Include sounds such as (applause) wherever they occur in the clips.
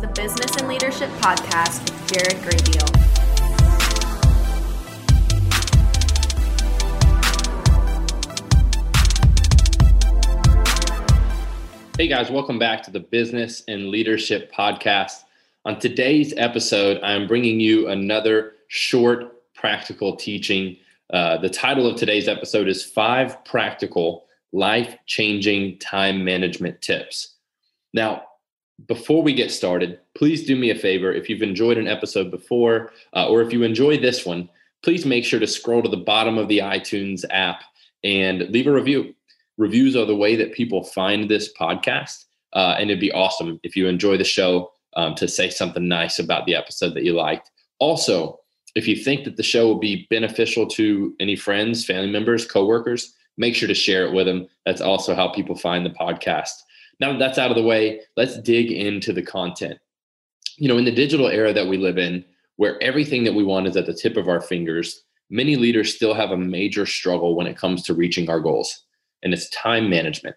the Business and Leadership Podcast with Jared Graybeal. Hey guys, welcome back to the Business and Leadership Podcast. On today's episode, I'm bringing you another short practical teaching. Uh, the title of today's episode is Five Practical Life Changing Time Management Tips. Now, before we get started, please do me a favor. If you've enjoyed an episode before, uh, or if you enjoy this one, please make sure to scroll to the bottom of the iTunes app and leave a review. Reviews are the way that people find this podcast. Uh, and it'd be awesome if you enjoy the show um, to say something nice about the episode that you liked. Also, if you think that the show will be beneficial to any friends, family members, coworkers, make sure to share it with them. That's also how people find the podcast. Now that that's out of the way, let's dig into the content. You know, in the digital era that we live in, where everything that we want is at the tip of our fingers, many leaders still have a major struggle when it comes to reaching our goals, and it's time management.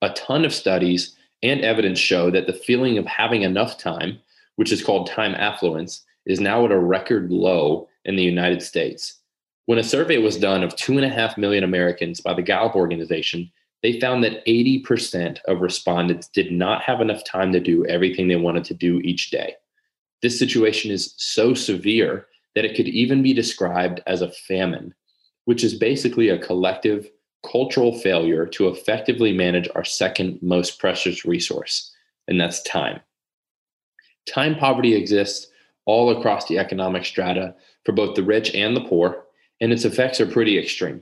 A ton of studies and evidence show that the feeling of having enough time, which is called time affluence, is now at a record low in the United States. When a survey was done of two and a half million Americans by the Gallup organization, they found that 80% of respondents did not have enough time to do everything they wanted to do each day. This situation is so severe that it could even be described as a famine, which is basically a collective cultural failure to effectively manage our second most precious resource, and that's time. Time poverty exists all across the economic strata for both the rich and the poor, and its effects are pretty extreme.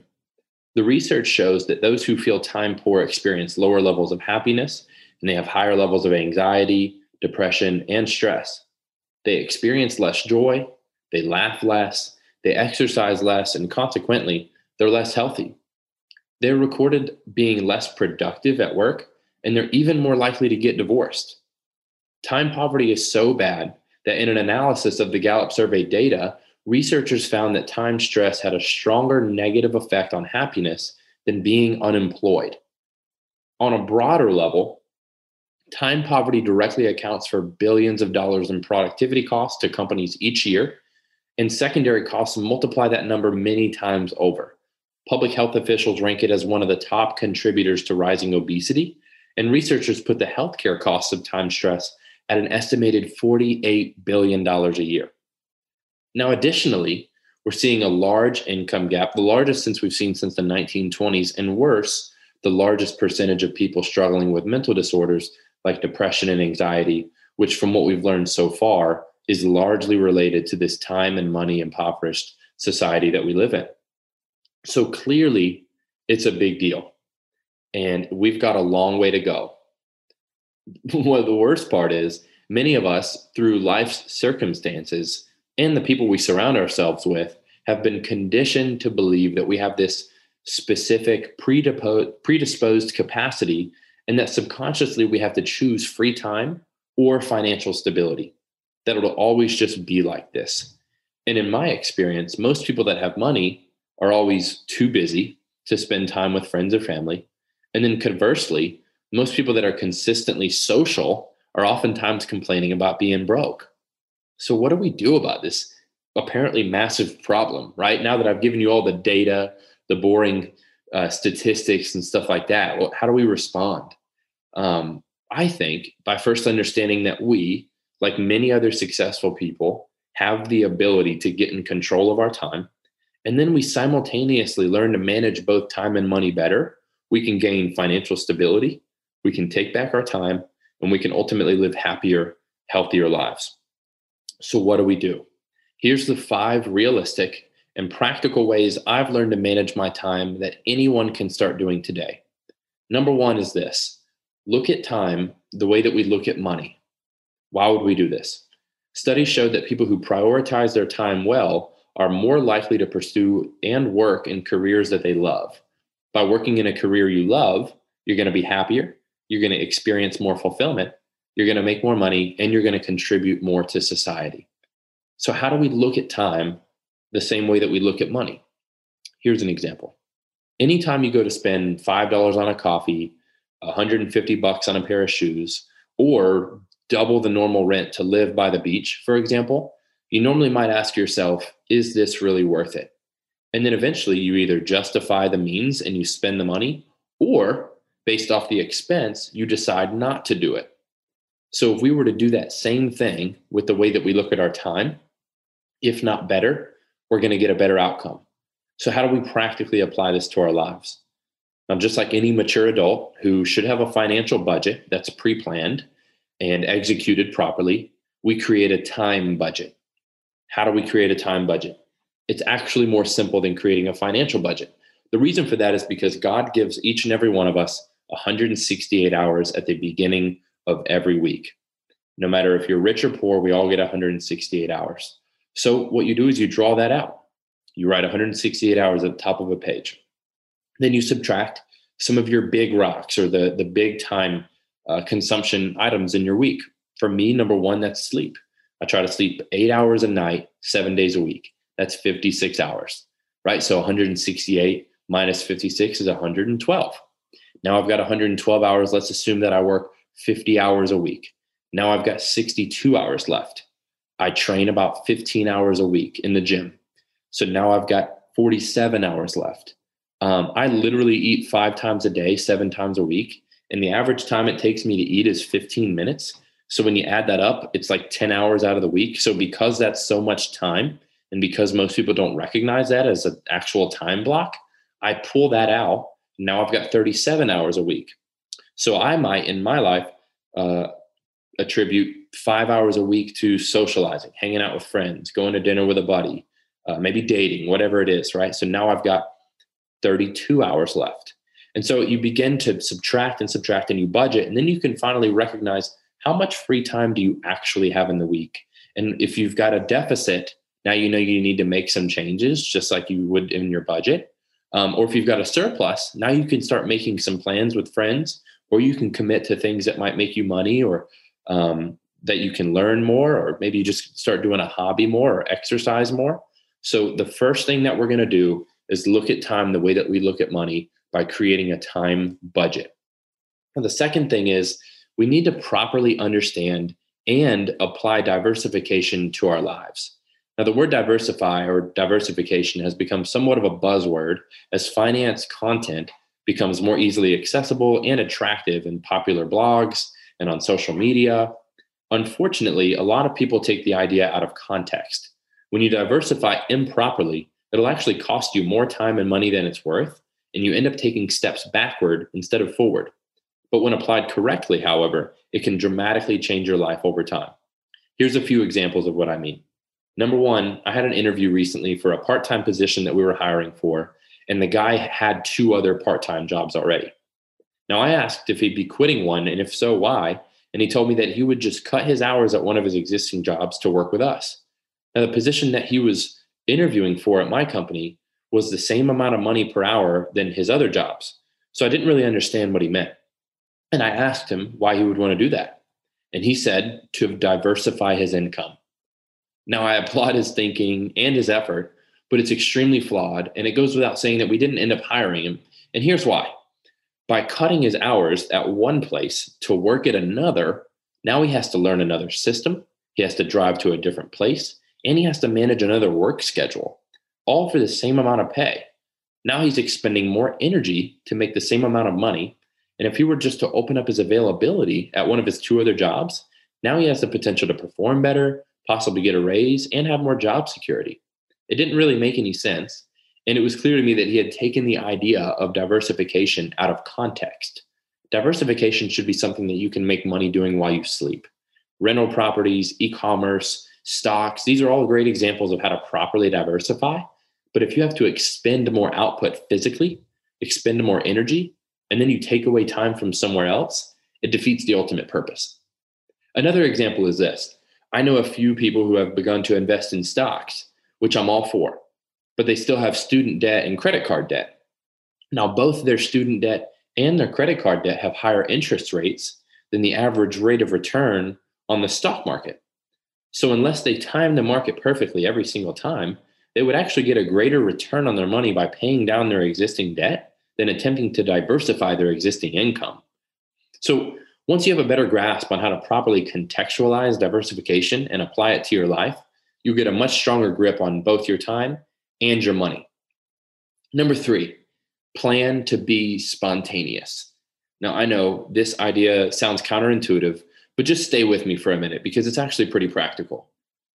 The research shows that those who feel time poor experience lower levels of happiness and they have higher levels of anxiety, depression, and stress. They experience less joy, they laugh less, they exercise less, and consequently, they're less healthy. They're recorded being less productive at work, and they're even more likely to get divorced. Time poverty is so bad that in an analysis of the Gallup survey data, researchers found that time stress had a stronger negative effect on happiness than being unemployed. On a broader level, time poverty directly accounts for billions of dollars in productivity costs to companies each year, and secondary costs multiply that number many times over. Public health officials rank it as one of the top contributors to rising obesity, and researchers put the healthcare costs of time stress at an estimated $48 billion a year. Now, additionally, we're seeing a large income gap, the largest since we've seen since the 1920s, and worse, the largest percentage of people struggling with mental disorders like depression and anxiety, which, from what we've learned so far, is largely related to this time and money impoverished society that we live in. So clearly, it's a big deal. And we've got a long way to go. (laughs) Well, the worst part is, many of us, through life's circumstances, and the people we surround ourselves with have been conditioned to believe that we have this specific predisposed capacity and that subconsciously we have to choose free time or financial stability. That it'll always just be like this. And in my experience most people that have money are always too busy to spend time with friends or family. And then conversely most people that are consistently social are oftentimes complaining about being broke so, what do we do about this apparently massive problem, right? Now that I've given you all the data, the boring uh, statistics, and stuff like that, well, how do we respond? Um, I think by first understanding that we, like many other successful people, have the ability to get in control of our time. And then we simultaneously learn to manage both time and money better. We can gain financial stability, we can take back our time, and we can ultimately live happier, healthier lives. So, what do we do? Here's the five realistic and practical ways I've learned to manage my time that anyone can start doing today. Number one is this look at time the way that we look at money. Why would we do this? Studies showed that people who prioritize their time well are more likely to pursue and work in careers that they love. By working in a career you love, you're going to be happier, you're going to experience more fulfillment, you're going to make more money, and you're going to contribute more to society. So, how do we look at time the same way that we look at money? Here's an example. Anytime you go to spend $5 on a coffee, 150 bucks on a pair of shoes, or double the normal rent to live by the beach, for example, you normally might ask yourself, is this really worth it? And then eventually you either justify the means and you spend the money, or based off the expense, you decide not to do it. So if we were to do that same thing with the way that we look at our time, if not better, we're going to get a better outcome. So, how do we practically apply this to our lives? Now, just like any mature adult who should have a financial budget that's pre planned and executed properly, we create a time budget. How do we create a time budget? It's actually more simple than creating a financial budget. The reason for that is because God gives each and every one of us 168 hours at the beginning of every week. No matter if you're rich or poor, we all get 168 hours. So, what you do is you draw that out. You write 168 hours at the top of a page. Then you subtract some of your big rocks or the, the big time uh, consumption items in your week. For me, number one, that's sleep. I try to sleep eight hours a night, seven days a week. That's 56 hours, right? So 168 minus 56 is 112. Now I've got 112 hours. Let's assume that I work 50 hours a week. Now I've got 62 hours left. I train about 15 hours a week in the gym. So now I've got 47 hours left. Um, I literally eat five times a day, seven times a week. And the average time it takes me to eat is 15 minutes. So when you add that up, it's like 10 hours out of the week. So because that's so much time, and because most people don't recognize that as an actual time block, I pull that out. Now I've got 37 hours a week. So I might, in my life, uh, attribute five hours a week to socializing, hanging out with friends, going to dinner with a buddy, uh, maybe dating, whatever it is, right? So now I've got 32 hours left. And so you begin to subtract and subtract and you budget, and then you can finally recognize how much free time do you actually have in the week. And if you've got a deficit, now you know you need to make some changes, just like you would in your budget. Um, or if you've got a surplus, now you can start making some plans with friends, or you can commit to things that might make you money or um, that you can learn more, or maybe you just start doing a hobby more or exercise more. So, the first thing that we're going to do is look at time the way that we look at money by creating a time budget. And the second thing is we need to properly understand and apply diversification to our lives. Now, the word diversify or diversification has become somewhat of a buzzword as finance content becomes more easily accessible and attractive in popular blogs and on social media. Unfortunately, a lot of people take the idea out of context. When you diversify improperly, it'll actually cost you more time and money than it's worth, and you end up taking steps backward instead of forward. But when applied correctly, however, it can dramatically change your life over time. Here's a few examples of what I mean. Number one, I had an interview recently for a part time position that we were hiring for, and the guy had two other part time jobs already. Now, I asked if he'd be quitting one, and if so, why? And he told me that he would just cut his hours at one of his existing jobs to work with us. Now, the position that he was interviewing for at my company was the same amount of money per hour than his other jobs. So I didn't really understand what he meant. And I asked him why he would want to do that. And he said to diversify his income. Now, I applaud his thinking and his effort, but it's extremely flawed. And it goes without saying that we didn't end up hiring him. And here's why by cutting his hours at one place to work at another, now he has to learn another system, he has to drive to a different place, and he has to manage another work schedule, all for the same amount of pay. Now he's expending more energy to make the same amount of money. And if he were just to open up his availability at one of his two other jobs, now he has the potential to perform better, possibly get a raise, and have more job security. It didn't really make any sense. And it was clear to me that he had taken the idea of diversification out of context. Diversification should be something that you can make money doing while you sleep. Rental properties, e commerce, stocks, these are all great examples of how to properly diversify. But if you have to expend more output physically, expend more energy, and then you take away time from somewhere else, it defeats the ultimate purpose. Another example is this I know a few people who have begun to invest in stocks, which I'm all for but they still have student debt and credit card debt. Now, both their student debt and their credit card debt have higher interest rates than the average rate of return on the stock market. So, unless they time the market perfectly every single time, they would actually get a greater return on their money by paying down their existing debt than attempting to diversify their existing income. So, Once you have a better grasp on how to properly contextualize diversification and apply it to your life, you get a much stronger grip on both your time and your money. Number three, plan to be spontaneous. Now, I know this idea sounds counterintuitive, but just stay with me for a minute because it's actually pretty practical.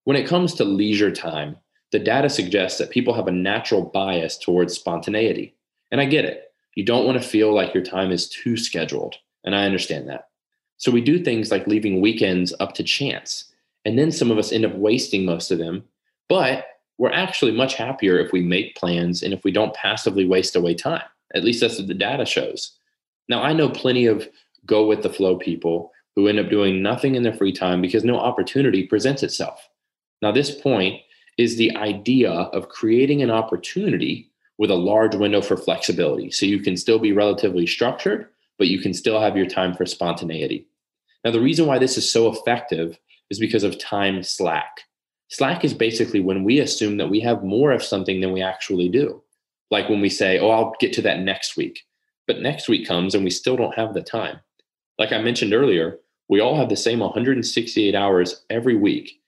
When it comes to leisure time, the data suggests that people have a natural bias towards spontaneity. And I get it. You don't want to feel like your time is too scheduled. And I understand that. So we do things like leaving weekends up to chance. And then some of us end up wasting most of them. But we're actually much happier if we make plans and if we don't passively waste away time. At least that's what the data shows. Now, I know plenty of go with the flow people who end up doing nothing in their free time because no opportunity presents itself. Now, this point is the idea of creating an opportunity with a large window for flexibility. So you can still be relatively structured, but you can still have your time for spontaneity. Now, the reason why this is so effective is because of time slack. Slack is basically when we assume that we have more of something than we actually do. Like when we say, oh, I'll get to that next week. But next week comes and we still don't have the time. Like I mentioned earlier, we all have the same 168 hours every week.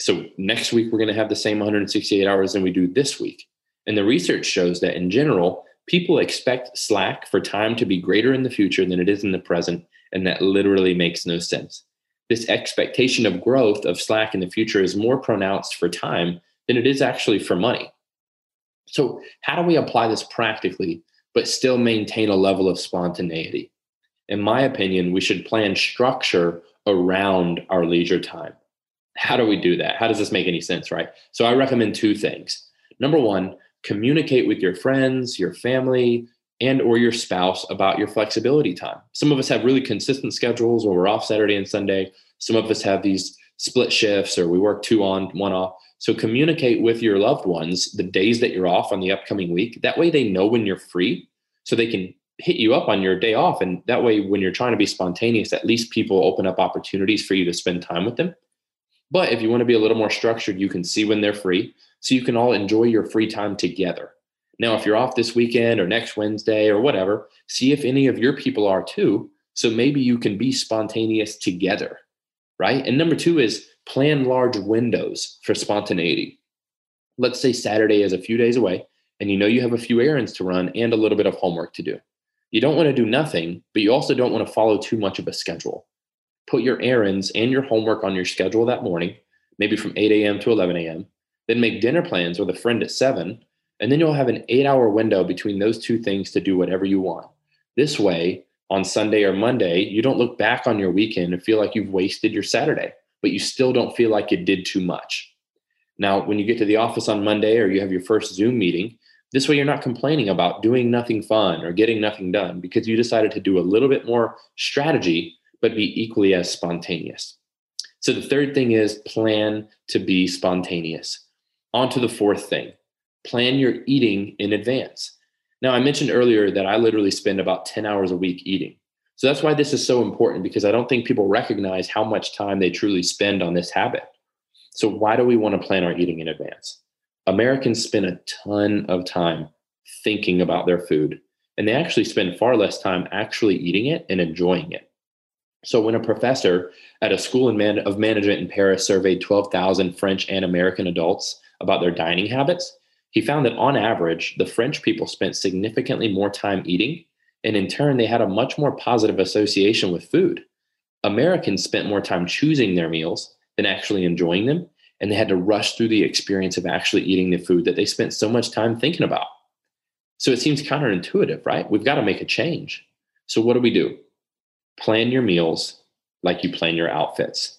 So next week, we're going to have the same 168 hours than we do this week. And the research shows that in general, people expect Slack for time to be greater in the future than it is in the present. And that literally makes no sense. This expectation of growth of Slack in the future is more pronounced for time than it is actually for money. So, how do we apply this practically, but still maintain a level of spontaneity? In my opinion, we should plan structure around our leisure time how do we do that? How does this make any sense, right? So I recommend two things. Number one, communicate with your friends, your family, and or your spouse about your flexibility time. Some of us have really consistent schedules where we're off Saturday and Sunday. Some of us have these split shifts or we work two on, one off. So communicate with your loved ones the days that you're off on the upcoming week. That way they know when you're free so they can hit you up on your day off. And that way, when you're trying to be spontaneous, at least people open up opportunities for you to spend time with them. But if you want to be a little more structured, you can see when they're free so you can all enjoy your free time together. Now, if you're off this weekend or next Wednesday or whatever, see if any of your people are too. So maybe you can be spontaneous together, right? And number two is plan large windows for spontaneity. Let's say Saturday is a few days away and you know you have a few errands to run and a little bit of homework to do. You don't want to do nothing, but you also don't want to follow too much of a schedule put your errands and your homework on your schedule that morning, maybe from 8 a.m. to 11 a.m., then make dinner plans with a friend at 7, and then you'll have an eight hour window between those two things to do whatever you want. This way, on Sunday or Monday, you don't look back on your weekend and feel like you've wasted your Saturday, but you still don't feel like you did too much. Now, when you get to the office on Monday or you have your first Zoom meeting, this way you're not complaining about doing nothing fun or getting nothing done because you decided to do a little bit more strategy but be equally as spontaneous. So the third thing is plan to be spontaneous. On to the fourth thing plan your eating in advance. Now, I mentioned earlier that I literally spend about 10 hours a week eating. So that's why this is so important because I don't think people recognize how much time they truly spend on this habit. So, why do we want to plan our eating in advance? Americans spend a ton of time thinking about their food, and they actually spend far less time actually eating it and enjoying it. So, when a professor at a school of management in Paris surveyed 12,000 French and American adults about their dining habits, he found that on average, the French people spent significantly more time eating, and in turn, they had a much more positive association with food. Americans spent more time choosing their meals than actually enjoying them, and they had to rush through the experience of actually eating the food that they spent so much time thinking about. So it seems counterintuitive, right? We've got to make a change. So, what do we do? plan your meals like you plan your outfits.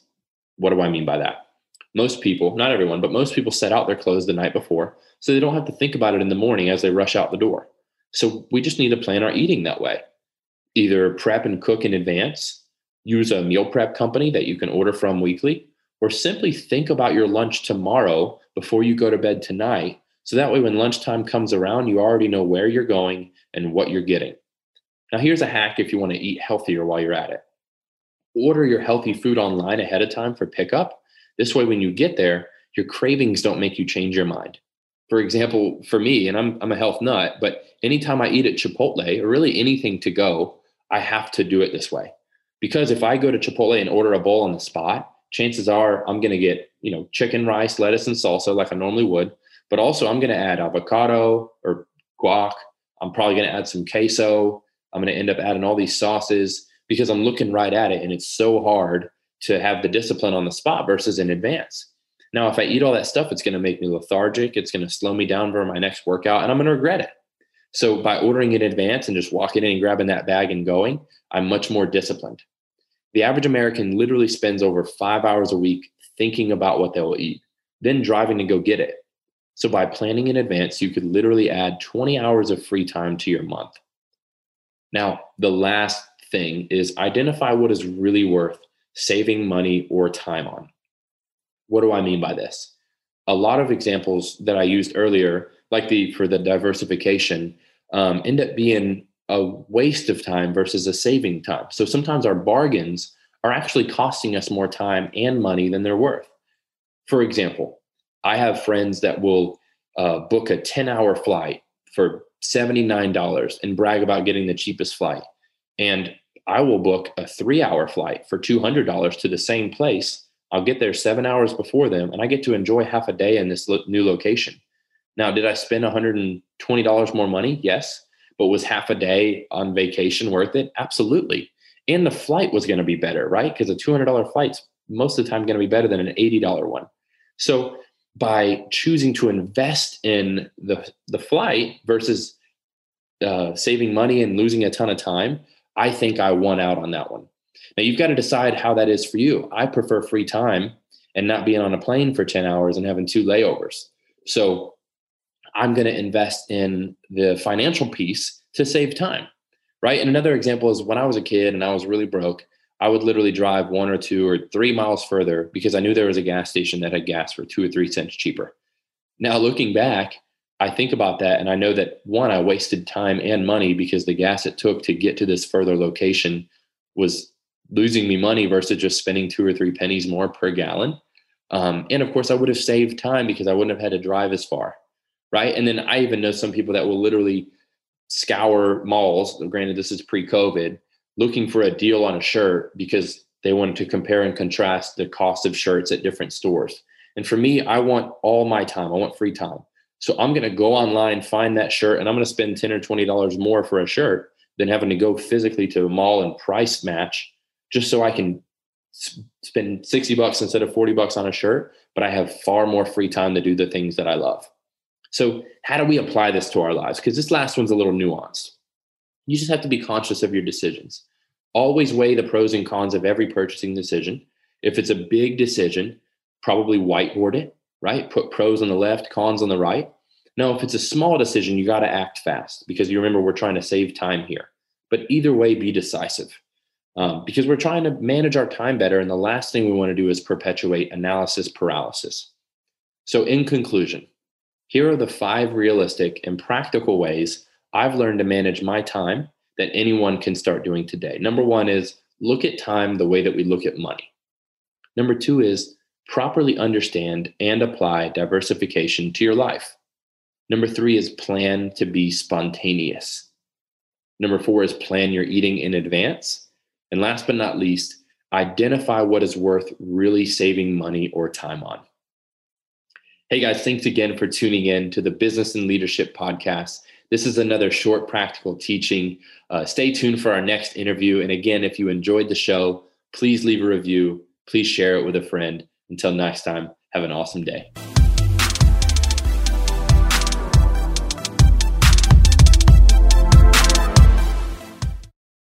What do I mean by that? Most people, not everyone, but most people set out their clothes the night before so they don't have to think about it in the morning as they rush out the door. So we just need to plan our eating that way. Either prep and cook in advance, use a meal prep company that you can order from weekly, or simply think about your lunch tomorrow before you go to bed tonight. So that way, when lunchtime comes around, you already know where you're going and what you're getting. Now, here's a hack if you want to eat healthier while you're at it. Order your healthy food online ahead of time for pickup. This way, when you get there, your cravings don't make you change your mind. For example, for me, and I'm, I'm a health nut, but anytime I eat at Chipotle or really anything to go, I have to do it this way Because if I go to Chipotle and order a bowl on the spot, chances are I'm going to get, you know, chicken, rice, lettuce, and salsa like I normally would. But also, I'm going to add avocado or guac. I'm probably going to add some queso. I'm going to end up adding all these sauces because I'm looking right at it. And it's so hard to have the discipline on the spot versus in advance. Now, if I eat all that stuff, it's going to make me lethargic. It's going to slow me down for my next workout, and I'm going to regret it. So, by ordering in advance and just walking in and grabbing that bag and going, I'm much more disciplined. The average American literally spends over five hours a week thinking about what they'll eat, then driving to go get it. So, by planning in advance, you could literally add 20 hours of free time to your month. Now, the last thing is identify what is really worth saving money or time on. What do I mean by this? A lot of examples that I used earlier, like the for the diversification, um, end up being a waste of time versus a saving time. So sometimes our bargains are actually costing us more time and money than they're worth. For example, I have friends that will uh, book a 10 hour flight for $79 and brag about getting the cheapest flight. And I will book a three hour flight for $200 to the same place. I'll get there seven hours before them and I get to enjoy half a day in this lo- new location. Now, did I spend $120 more money? Yes. But was half a day on vacation worth it? Absolutely. And the flight was going to be better, right? Because a $200 flight's most of the time going to be better than an $80 one. So by choosing to invest in the, the flight versus uh, saving money and losing a ton of time, I think I won out on that one. Now you've got to decide how that is for you. I prefer free time and not being on a plane for 10 hours and having two layovers. So I'm going to invest in the financial piece to save time. Right. And another example is when I was a kid and I was really broke, I would literally drive one or two or three miles further because I knew there was a gas station that had gas for two or three cents cheaper. Now, looking back, I think about that and I know that one, I wasted time and money because the gas it took to get to this further location was losing me money versus just spending two or three pennies more per gallon. Um, and of course, I would have saved time because I wouldn't have had to drive as far. Right. And then I even know some people that will literally scour malls. Granted, this is pre COVID, looking for a deal on a shirt because they wanted to compare and contrast the cost of shirts at different stores. And for me, I want all my time, I want free time. So I'm going to go online, find that shirt, and I'm going to spend 10 or $20 more for a shirt than having to go physically to a mall and price match just so I can spend 60 bucks instead of 40 bucks on a shirt, but I have far more free time to do the things that I love. So, how do we apply this to our lives? Because this last one's a little nuanced. You just have to be conscious of your decisions. Always weigh the pros and cons of every purchasing decision. If it's a big decision, probably whiteboard it right? Put pros on the left, cons on the right. Now, if it's a small decision, you got to act fast because you remember we're trying to save time here. But either way, be decisive um, because we're trying to manage our time better. And the last thing we want to do is perpetuate analysis paralysis. So, in conclusion, here are the five realistic and practical ways I've learned to manage my time that anyone can start doing today. Number one is look at time the way that we look at money. Number two is properly understand and apply diversification to your life. Number three is plan to be spontaneous. Number four is plan your eating in advance. And last but not least, identify what is worth really saving money or time on. Hey guys, thanks again for tuning in to the Business and Leadership Podcast. This is another short practical teaching. Uh, stay tuned for our next interview. And again, if you enjoyed the show, please leave a review, please share it with a friend. Until next time, have an awesome day.